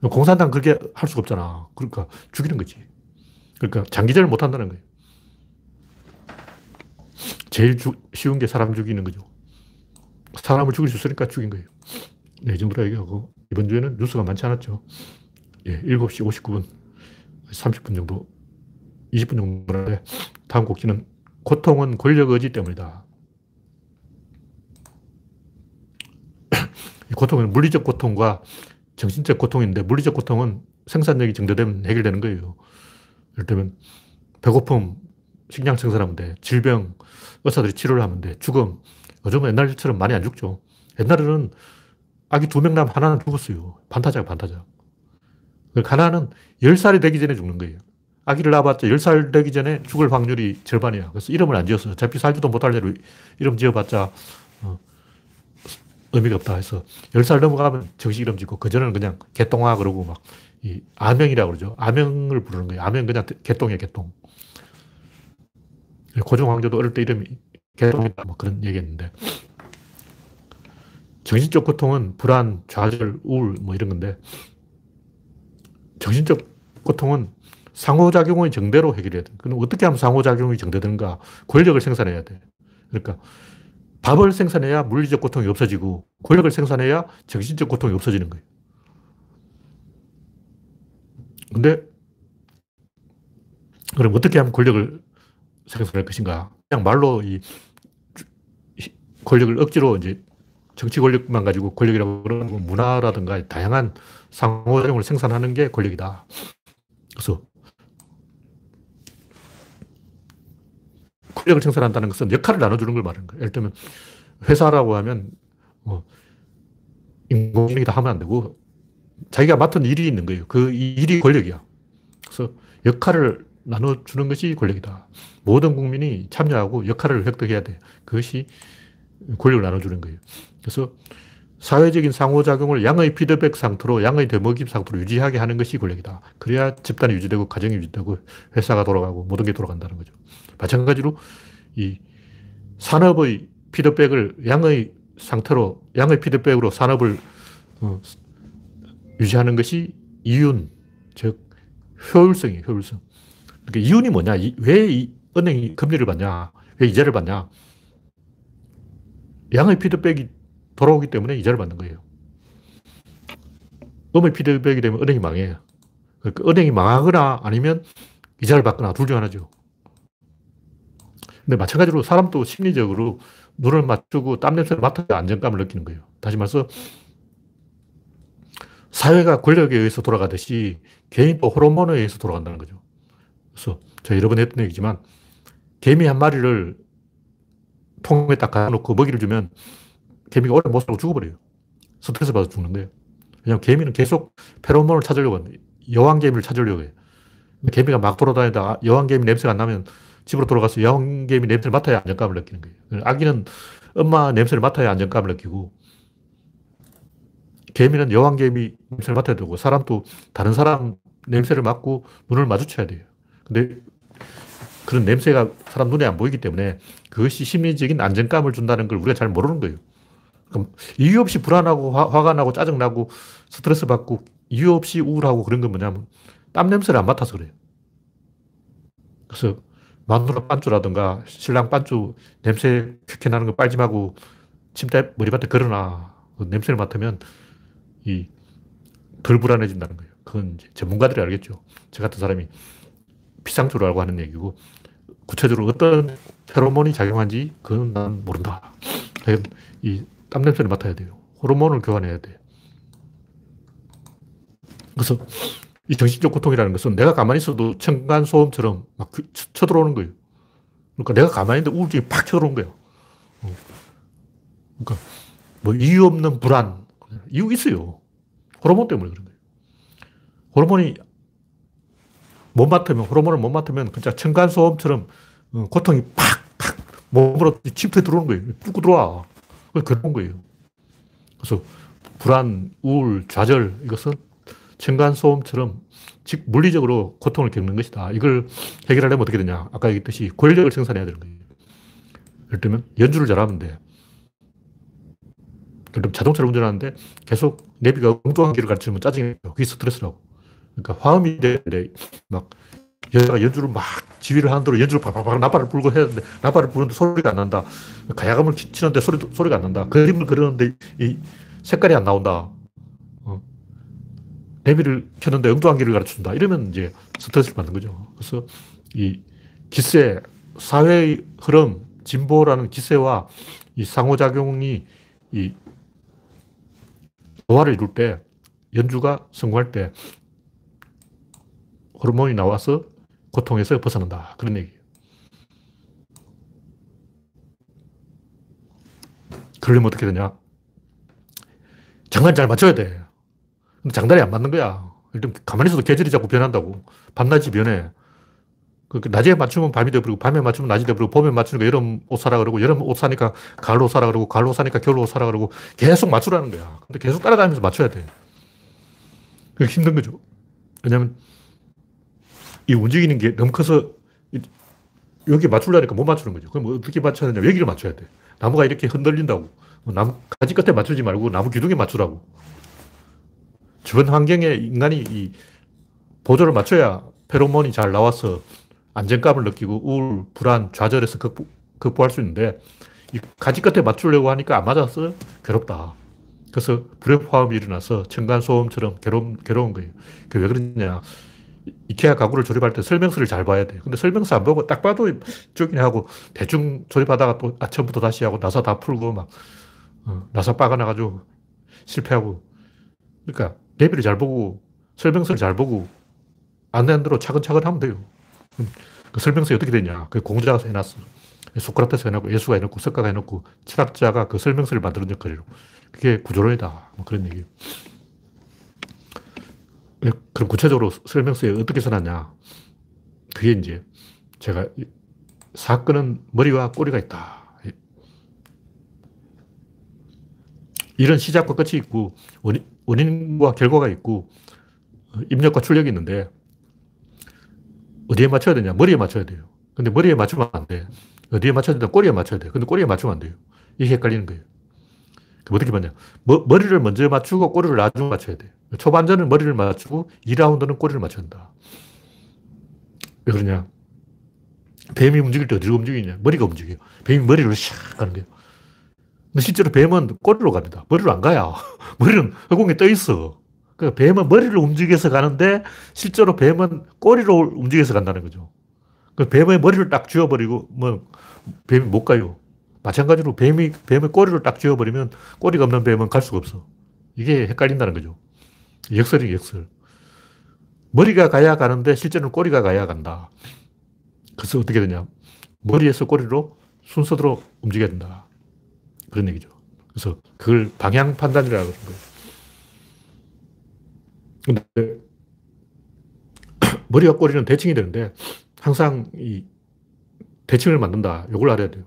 S1: 공산당 그렇게 할 수가 없잖아. 그러니까 죽이는 거지. 그러니까 장기전을 못 한다는 거예요. 제일 주, 쉬운 게 사람 죽이는 거죠. 사람을 죽일 수 있으니까 죽인 거예요. 네, 이 정도로 얘기하고, 이번 주에는 뉴스가 많지 않았죠. 예, 7시 59분, 30분 정도, 20분 정도인데, 다음 곡지는 고통은 권력 의지 때문이다. 이 고통은 물리적 고통과 정신적 고통인데 물리적 고통은 생산력이 정도되면 해결되는 거예요. 예를 들면 배고픔, 식량 생산하면 돼. 질병, 의사들이 치료를 하면 돼. 죽음, 요즘은 옛날처럼 많이 안 죽죠. 옛날에는 아기 두 명 나면 하나는 죽었어요. 반타작, 반타작. 그러니까 하나는 10살이 되기 전에 죽는 거예요. 아기를 낳아봤자 10살 되기 전에 죽을 확률이 절반이야. 그래서 이름을 안 지었어. 어차피 살지도 못할 대로 이름 지어봤자 어, 의미가 없다 해서 10살 넘어가면 정식 이름 짓고 그전에는 그냥 개똥아 그러고 막 이 아명이라고 그러죠. 아명을 부르는 거예요. 아명 그냥 개똥이야, 개똥. 고종 황제도 어릴 때 이름이 개똥이다 뭐 그런 얘기했는데 정신적 고통은 불안, 좌절, 우울 뭐 이런 건데 정신적 고통은 상호작용의 정대로 해결해야 돼. 그럼 어떻게 하면 상호작용이 정대되는가? 권력을 생산해야 돼. 그러니까 밥을 생산해야 물리적 고통이 없어지고 권력을 생산해야 정신적 고통이 없어지는 거예요. 근데 그럼 어떻게 하면 권력을 생산할 것인가? 그냥 말로 이 권력을 억지로 이제 정치 권력만 가지고 권력이라고 그러는 문화라든가 다양한 상호작용을 생산하는 게 권력이다. 그래서 권력을 생산한다는 것은 역할을 나눠주는 걸 말하는 거예요. 예를 들면 회사라고 하면 뭐 인공지능이 다 하면 안 되고 자기가 맡은 일이 있는 거예요. 그 일이 권력이야. 그래서 역할을 나눠주는 것이 권력이다. 모든 국민이 참여하고 역할을 획득해야 돼. 그것이 권력을 나눠주는 거예요. 그래서 사회적인 상호작용을 양의 피드백 상태로, 양의 대먹임 상태로 유지하게 하는 것이 권력이다. 그래야 집단이 유지되고, 가정이 유지되고, 회사가 돌아가고, 모든 게 돌아간다는 거죠. 마찬가지로 이 산업의 피드백을 양의 상태로, 양의 피드백으로 산업을 어, 유지하는 것이 이윤, 즉, 효율성이에요, 효율성. 그러니까 이윤이 뭐냐? 왜 은행이 금리를 받냐? 왜 이자를 받냐? 양의 피드백이 돌아오기 때문에 이자를 받는 거예요. 음의 피드백이 되면 은행이 망해요. 그러니까 은행이 망하거나 아니면 이자를 받거나 둘 중 하나죠. 근데 마찬가지로 사람도 심리적으로 눈을 맞추고 땀 냄새를 맡아야 안정감을 느끼는 거예요. 다시 말해서 사회가 권력에 의해서 돌아가듯이 개인도 호르몬에 의해서 돌아간다는 거죠. 그래서 제가 여러 번 했던 얘기지만 개미 한 마리를 통에 딱 가놓고 먹이를 주면 개미가 오래 못 살고 죽어버려요. 스트레스 받아 죽는 거예요. 왜냐면 개미는 계속 페로몬을 찾으려고 합니다. 여왕개미를 찾으려고 해요. 개미가 막 돌아다니다 여왕개미 냄새가 안 나면 집으로 돌아가서 여왕개미 냄새를 맡아야 안정감을 느끼는 거예요. 아기는 엄마 냄새를 맡아야 안정감을 느끼고 개미는 여왕개미 냄새를 맡아야 되고 사람도 다른 사람 냄새를 맡고 눈을 마주쳐야 돼요. 근데 그런 냄새가 사람 눈에 안 보이기 때문에 그것이 심리적인 안정감을 준다는 걸 우리가 잘 모르는 거예요. 그럼 이유 없이 불안하고 화, 가 나고 짜증나고 스트레스 받고 이유 없이 우울하고 그런 건 뭐냐면 땀 냄새를 안 맡아서 그래요. 그래서 마누라 반주라든가 신랑 반주 냄새 큐큐 나는 거 빨지 말고 침대 머리맡에 걸어놔. 그 냄새를 맡으면 이 덜 불안해진다는 거예요. 그건 전문가들이 알겠죠. 저 같은 사람이 피상주로 알고 하는 얘기고 구체적으로 어떤 페로몬이 작용한지 그건 난 모른다. 이 땀냄새를 맡아야 돼요. 호르몬을 교환해야 돼. 그래서 이 정신적 고통이라는 것은 내가 가만히 있어도 층간소음처럼 막그 쳐들어오는 거예요. 그러니까 내가 가만히 있는데 우울증이 팍 쳐들어오는 거예요. 어. 그러니까 뭐 이유 없는 불안. 이유 있어요. 호르몬 때문에 그런 거예요. 호르몬이 못 맡으면, 호르몬을 못 맡으면 진짜 층간소음처럼 어, 고통이 팍, 팍 몸으로 침투해 들어오는 거예요. 뚫고 들어와. 그런 거예요. 그래서 불안, 우울, 좌절 이것은 층간소음처럼 즉 물리적으로 고통을 겪는 것이다. 이걸 해결하려면 어떻게 되냐. 아까 얘기했듯이 권력을 생산해야 되는 거예요. 예를 들면 연주를 잘하면 돼. 예를 자동차를 운전하는데 계속 내비가 엉뚱한 길을 가르치면 짜증이 나요. 그게 스트레스라고. 그러니까 화음이 되는데 막 여자가 연주를 막 지휘를 하는 대로 연주를 박박박 나팔을 불고 되는데 나팔을 부는데 소리가 안 난다. 가야금을 치는데 소리, 소리가 안 난다. 그림을 그리는데 이 색깔이 안 나온다. 어. 내비를 켰는데 길을 가르쳐준다. 이러면 이제 스트레스를 받는 거죠. 그래서 이 기세, 사회의 흐름, 진보라는 기세와 이 상호작용이 이 조화를 이룰 때 연주가 성공할 때 호르몬이 나와서 고통에서 벗어난다. 그런 얘기예요. 그러려면 어떻게 되냐? 장단 잘 맞춰야 돼. 장단이 안 맞는 거야. 일단 가만히 있어도 계절이 자꾸 변한다고. 밤낮이 변해. 그 낮에 맞추면 밤이 되버리고, 밤에 맞추면 낮이 되버리고, 봄에 맞추니까 여름 옷 사라 그러고, 여름 옷 사니까 가을 옷 사라 그러고, 가을 옷 사니까 겨울 옷 사라 그러고, 계속 맞추라는 거야. 근데 계속 따라다니면서 맞춰야 돼. 그게 힘든 거죠. 왜냐면, 이 움직이는 게 너무 커서 여기 맞추려니까 못 맞추는 거죠. 그럼 어떻게 맞춰야 되냐? 여기를 맞춰야 돼. 나무가 이렇게 흔들린다고. 뭐 나무 가지 끝에 맞추지 말고 나무 기둥에 맞추라고. 주변 환경에 인간이 이 보조를 맞춰야 페로몬이 잘 나와서 안정감을 느끼고 우울, 불안, 좌절에서 극복, 극복할 수 있는데 이 가지 끝에 맞추려고 하니까 안 맞아서 괴롭다. 그래서 불협화음이 일어나서 층간소음처럼 괴로운, 괴로운 거예요. 그게 왜 그러냐. 이케아 가구를 조립할 때 설명서를 잘 봐야 돼. 근데 설명서 안 보고 딱 봐도 쪽이네 하고 대충 조립하다가 또 아침부터 다시 하고 나사 다 풀고 막 어, 나사 빠가 나가지고 실패하고. 그러니까 내비를 잘 보고 설명서를 잘 보고 안내한 대로 차근차근 하면 돼요. 그 설명서에 어떻게 되냐. 그 공자가 해놨어. 소크라테스가 해놓고 예수가 해놓고 석가가 해놓고 철학자가 그 설명서를 만드는 역할이로. 그게 구조론이다. 뭐 그런 얘기예요. 그럼 구체적으로 설명서에 어떻게 써놨냐. 그게 이제 제가 사건은 머리와 꼬리가 있다. 이런 시작과 끝이 있고 원인, 원인과 결과가 있고 입력과 출력이 있는데 어디에 맞춰야 되냐? 머리에 맞춰야 돼요. 근데 머리에 맞추면 안 돼. 어디에 맞춰야 된다? 꼬리에 맞춰야 돼. 근데 꼬리에 맞추면 안 돼요. 이게 헷갈리는 거예요. 어떻게 맞냐? 머, 머리를 먼저 맞추고 꼬리를 나중에 맞춰야 돼. 초반전은 머리를 맞추고 2라운드는 꼬리를 한다. 왜 그러냐? 뱀이 움직일 때 어디로 움직이냐? 머리가 움직여요. 뱀이 머리로 샥 가는 거예요. 실제로 뱀은 꼬리로 갑니다. 머리로 안 가요. 머리는 허공에 떠 있어. 그 뱀은 머리를 움직여서 가는데 실제로 뱀은 꼬리로 움직여서 간다는 거죠. 그 뱀의 머리를 딱 쥐어버리고 뭐 뱀이 못 가요. 마찬가지로 뱀이 뱀의 꼬리를 딱 쥐어버리면 꼬리가 없는 뱀은 갈 수가 없어. 이게 헷갈린다는 거죠. 역설이 역설. 머리가 가야 가는데 실제는 꼬리가 가야 간다. 그래서 어떻게 되냐. 머리에서 꼬리로 순서대로 움직여야 된다. 그런 얘기죠. 그래서 그걸 방향 판단이라고 그러는 거예요. 근데 머리와 꼬리는 대칭이 되는데 항상 이 대칭을 만든다. 이걸 알아야 돼요.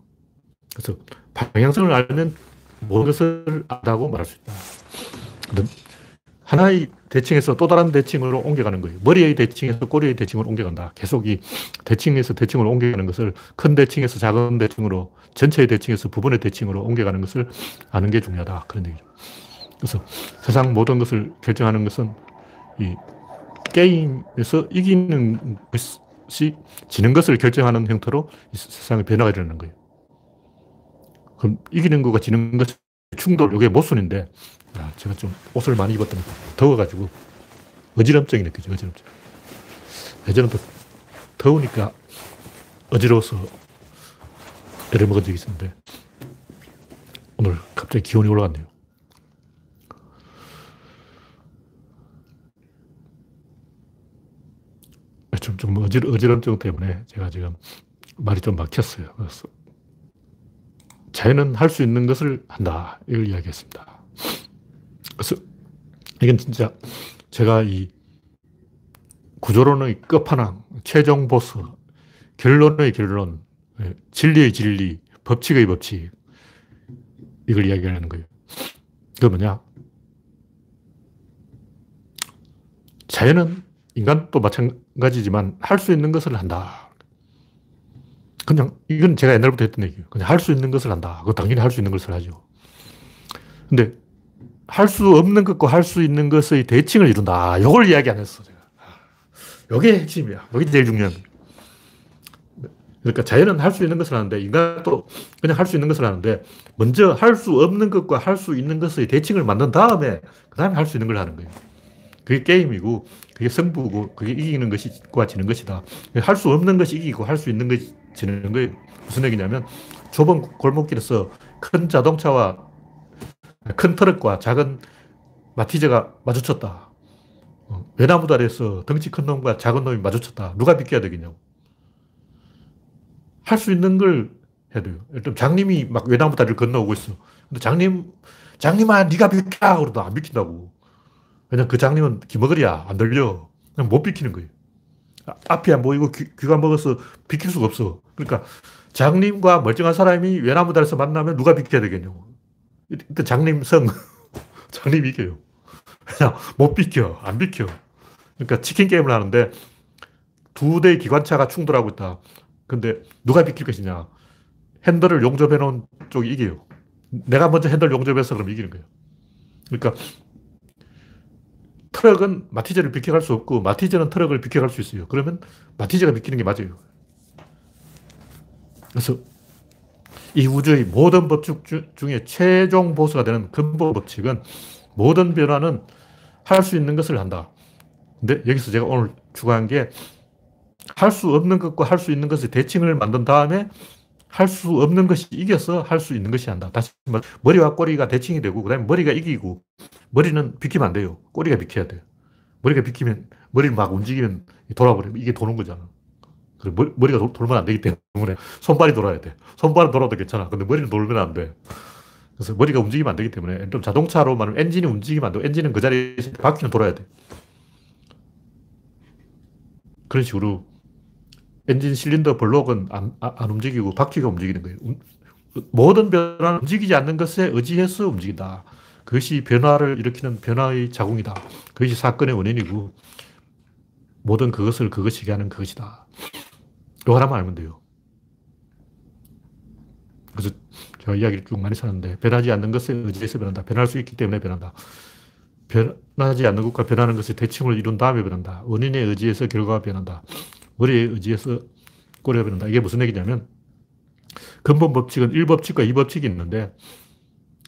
S1: 그래서 방향성을 알면 모든 것을 안다고 말할 수 있다. 하나의 대칭에서 또 다른 대칭으로 옮겨가는 거예요. 머리의 대칭에서 꼬리의 대칭으로 옮겨간다. 계속 이 대칭에서 대칭으로 옮겨가는 것을 큰 대칭에서 작은 대칭으로 전체의 대칭에서 부분의 대칭으로 옮겨가는 것을 아는 게 중요하다. 그런 얘기죠. 그래서 세상 모든 것을 결정하는 것은 이 게임에서 이기는 것이 지는 것을 결정하는 형태로 세상의 변화가 일어나는 거예요. 그럼 이기는 거가 지는 것 충돌, 이게 모순인데, 야, 제가 좀 옷을 많이 입었더니 더워가지고 어지럼증이 느껴져, 어지럼증. 예전에 또 더우니까 어지러워서 애를 먹은 적이 있었는데, 오늘 갑자기 기온이 올라갔네요. 좀, 좀 어지러, 어지럼증 때문에 제가 지금 말이 좀 막혔어요. 그래서 자연은 할 수 있는 것을 한다. 이걸 이야기했습니다. 이건 진짜 제가 이 구조론의 끝판왕, 최종 보스, 결론의 결론, 예, 진리의 진리, 법칙의 법칙, 이걸 이야기하는 거예요. 그 뭐냐? 자연은 인간도 마찬가지지만 할 수 있는 것을 한다. 그냥 이건 제가 옛날부터 했던 얘기예요. 그냥 할 수 있는 것을 한다. 그 당연히 할 수 있는 것을 하죠. 근데 할 수 없는 것과 할 수 있는 것의 대칭을 이룬다. 이걸 이야기 안 했어, 제가. 이게 핵심이야. 이게 제일 중요한. 그러니까 자연은 할 수 있는 것을 하는데 인간도 그냥 할 수 있는 것을 하는데 먼저 할 수 없는 것과 할 수 있는 것의 대칭을 만든 다음에 그 다음에 할 수 있는 걸 하는 거예요. 그게 게임이고 그게 승부고 그게 이기는 것과 지는 것이다. 할 수 없는 것이 이기고 할 수 있는 것이 지는 거예요. 무슨 얘기냐면 좁은 골목길에서 큰 자동차와 큰 트럭과 작은 마티즈가 마주쳤다. 어, 외나무 다리에서 덩치 큰 놈과 작은 놈이 마주쳤다. 누가 비켜야 되겠냐고. 할 수 있는 걸 해야 돼요. 일단 장님이 막 외나무 다리를 건너오고 있어. 근데 장님, 장님아, 네가 비켜! 그러다 안 비킨다고. 왜냐면 그 장님은 기머거리야. 안 들려. 그냥 못 비키는 거예요. 아, 앞이 안 보이고 귀, 가 먹어서 비킬 수가 없어. 그러니까 장님과 멀쩡한 사람이 외나무 다리에서 만나면 누가 비켜야 되겠냐고. 일단 장님 성. 장님이 이겨요. 그냥 못 비켜. 안 비켜. 그러니까 치킨 게임을 하는데 두 대의 기관차가 충돌하고 있다. 근데 누가 비킬 것이냐. 핸들을 용접해 놓은 쪽이 이겨요. 내가 먼저 핸들 용접해서 그럼 이기는 거예요. 그러니까 트럭은 마티즈를 비켜갈 수 없고 마티즈는 트럭을 비켜갈 수 있어요. 그러면 마티즈가 비키는 게 맞아요. 그래서 이 우주의 모든 법칙 중에 최종 보수가 되는 근본 법칙은 모든 변화는 할 수 있는 것을 한다. 근데 여기서 제가 오늘 추가한 게 할 수 없는 것과 할 수 있는 것의 대칭을 만든 다음에 할 수 없는 것이 이겨서 할 수 있는 것이 한다. 다시 말 머리와 꼬리가 대칭이 되고 그다음에 머리가 이기고 머리는 비키면 안 돼요. 꼬리가 비켜야 돼요. 머리가 비키면 머리를 막 움직이면 돌아버리면 이게 도는 거잖아. 머리 가 돌면 안 되기 때문에 손발이 돌아야 돼. 손발은 돌아도 괜찮아. 근데 머리는 돌면 안 돼. 그래서 머리가 움직이면 안 되기 때문에 좀 자동차로 말하면 엔진이 움직이면 안 돼. 엔진은 그 자리에 바퀴는 돌아야 돼. 그런 식으로 엔진 실린더 블록은 안, 안 움직이고 바퀴가 움직이는 거예요. 모든 변화는 움직이지 않는 것에 의지해서 움직인다. 그것이 변화를 일으키는 변화의 자궁이다. 그것이 사건의 원인이고 모든 그것을 그것이게 하는 그것이다. 이거 하나만 알면 돼요. 그래서 제가 이야기를 쭉 많이 썼는데 변하지 않는 것에 의지해서 변한다. 변할 수 있기 때문에 변한다. 변하지 않는 것과 변하는 것의 대칭을 이룬 다음에 변한다. 원인에 의지해서 결과가 변한다. 머리에 의지해서 꼬리가 변한다. 이게 무슨 얘기냐면 근본 법칙은 1법칙과 2법칙이 있는데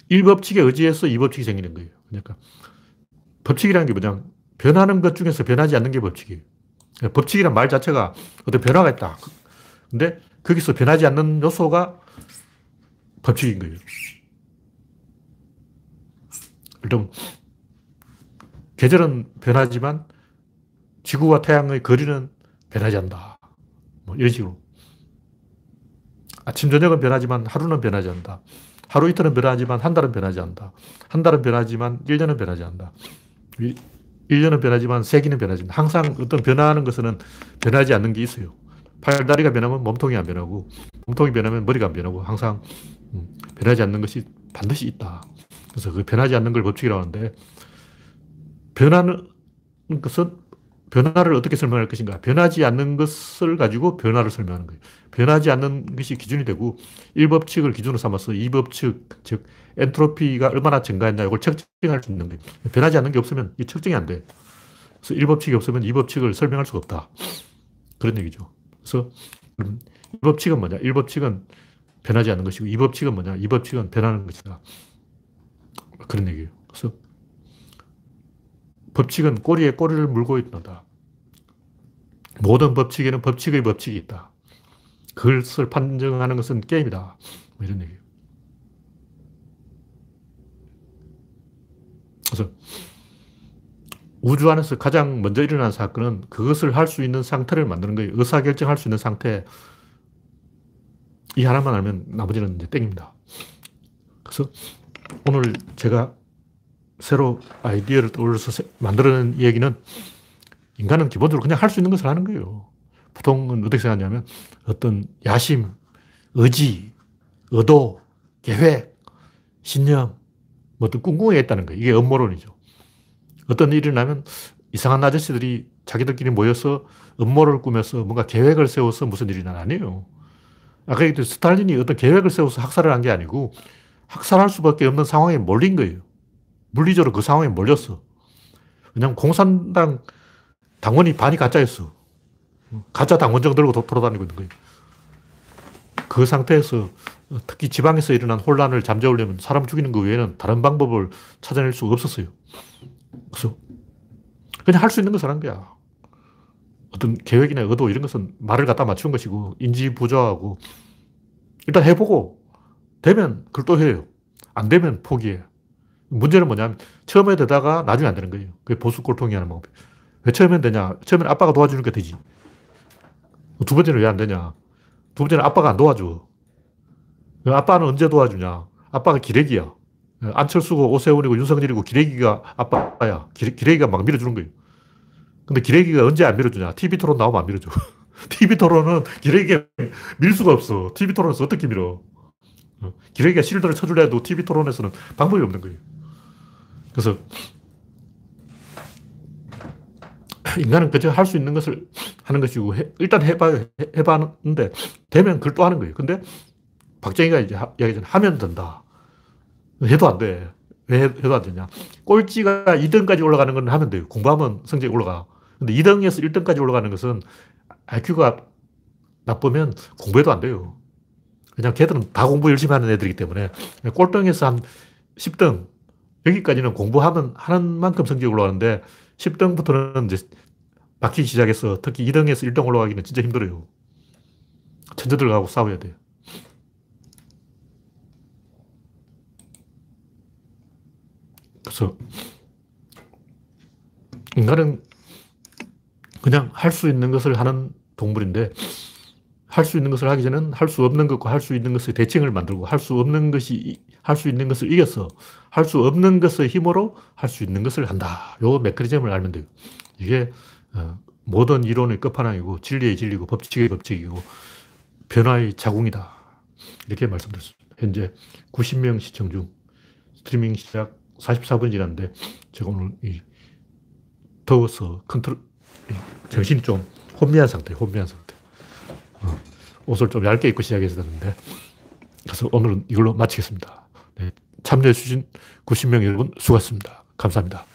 S1: 1법칙에 의지해서 2법칙이 생기는 거예요. 그러니까 법칙이라는 게 뭐냐 변하는 것 중에서 변하지 않는 게 법칙이에요. 그러니까 법칙이란 말 자체가 어떤 변화가 있다. 근데 거기서 변하지 않는 요소가 법칙인 거예요. 일단 계절은 변하지만 지구와 태양의 거리는 변하지 않는다. 뭐 이런 식으로. 아침, 저녁은 변하지만 하루는 변하지 않는다. 하루 이틀은 변하지만 한 달은 변하지 않는다. 한 달은 변하지만 1년은 변하지 않는다. 1년은 변하지만 세기는 변하지 않는다. 항상 어떤 변화하는 것은 변하지 않는 게 있어요. 팔다리가 변하면 몸통이 안 변하고, 몸통이 변하면 머리가 안 변하고, 항상 음, 변하지 않는 것이 반드시 있다. 그래서 그 변하지 않는 걸 법칙이라고 하는데, 변하는 것은 변화를 어떻게 설명할 것인가? 변하지 않는 것을 가지고 변화를 설명하는 거예요. 변하지 않는 것이 기준이 되고 1법칙을 기준으로 삼아서 2법칙, 즉 엔트로피가 얼마나 증가했냐 이걸 측정할 수 있는 거예요. 변하지 않는 게 없으면 이 측정이 안 돼. 그래서 1법칙이 없으면 2법칙을 설명할 수가 없다. 그런 얘기죠. 그래서 1법칙은 뭐냐? 1법칙은 변하지 않는 것이고 2법칙은 뭐냐? 2법칙은 변하는 것이다. 그런 얘기예요. 그래서 법칙은 꼬리에 꼬리를 물고 있다. 모든 법칙에는 법칙의 법칙이 있다. 그것을 판정하는 것은 게임이다. 뭐 이런 얘기예요. 그래서 우주 안에서 가장 먼저 일어난 사건은 그것을 할 수 있는 상태를 만드는 거예요. 의사결정할 수 있는 상태. 이 하나만 알면 나머지는 이제 땡입니다. 그래서 오늘 제가 새로 아이디어를 떠올려서 만들어낸 얘기는 인간은 기본적으로 그냥 할 수 있는 것을 하는 거예요. 보통은 어떻게 생각하냐면 어떤 야심, 의지, 의도, 계획, 신념, 뭐 어떤 꿍꿍이가 있다는 거예요. 이게 음모론이죠. 어떤 일이 나면 이상한 아저씨들이 자기들끼리 모여서 음모를 꾸며서 뭔가 계획을 세워서 무슨 일이 난 아니에요. 아까 얘기했 스탈린이 어떤 계획을 세워서 학살을 한 게 아니고 학살할 수밖에 없는 상황에 몰린 거예요. 물리적으로 그 상황에 몰렸어. 왜냐면 공산당 당원이 반이 가짜였어. 가짜 당원증 들고 돌아다니고 있는 거예요. 그 상태에서 특히 지방에서 일어난 혼란을 잠재우려면 사람 죽이는 것 외에는 다른 방법을 찾아낼 수가 없었어요. 그래서 그냥 할 수 있는 것을 한 거야. 어떤 계획이나 의도 이런 것은 말을 갖다 맞추는 것이고 인지 부조하고 일단 해보고 되면 그걸 또 해요. 안 되면 포기해. 문제는 뭐냐면 처음에 되다가 나중에 안 되는 거예요. 그게 보수 꼴통이 하는 방법. 왜 처음엔 되냐? 처음엔 아빠가 도와주니까 되지. 두 번째는 왜 안 되냐? 두 번째는 아빠가 안 도와줘. 아빠는 언제 도와주냐? 아빠가 기레기야. 안철수고 오세훈이고 윤석열이고 기레기가 아빠야. 기레 기가 막 밀어주는 거예요. 근데 기레기가 언제 안 밀어주냐? TV 토론 나오면 안 밀어줘. TV 토론은 기레기가 밀 수가 없어. TV 토론에서 어떻게 밀어? 기레기가 실드를 쳐줄래 해도 TV 토론에서는 방법이 없는 거예요. 그래서 인간은 그저 할 수 있는 것을 하는 것이고, 해, 일단 해봐, 해봤는데, 되면 그걸 또 하는 거예요. 근데 박정희가 이제 이야기하잖아. 하면 된다. 해도 안 돼. 왜 해도 안 되냐. 꼴찌가 2등까지 올라가는 건 하면 돼요. 공부하면 성적이 올라가. 근데 2등에서 1등까지 올라가는 것은 IQ가 나쁘면 공부해도 안 돼요. 그냥 걔들은 다 공부 열심히 하는 애들이기 때문에 꼴등에서 한 10등, 여기까지는 공부하면 하는 만큼 성적이 올라가는데 10등부터는 이제 막히기 시작해서 특히 2등에서 1등 올라가기는 진짜 힘들어요. 천재들하고 싸워야 돼요. 그래서 인간은 그냥 할 수 있는 것을 하는 동물인데 할 수 있는 것을 하기 전에는 할 수 없는 것과 할 수 있는 것의 대칭을 만들고 할 수 없는 것이 할 수 있는 것을 이겨서 할 수 없는 것의 힘으로 할 수 있는 것을 한다. 요 메커니즘을 알면 돼요. 이게 어, 모든 이론의 끝판왕이고 진리의 진리고 법칙의 법칙이고 변화의 자궁이다. 이렇게 말씀드렸습니다. 현재 90명 시청 중 스트리밍 시작 44분 지났는데 제가 오늘 이 더워서 컨트롤 정신이 좀 혼미한 상태, 혼미한 상태. 어, 옷을 좀 얇게 입고 시작했었는데 그래서 오늘은 이걸로 마치겠습니다. 네, 참여해주신 90명 여러분 수고하셨습니다. 감사합니다.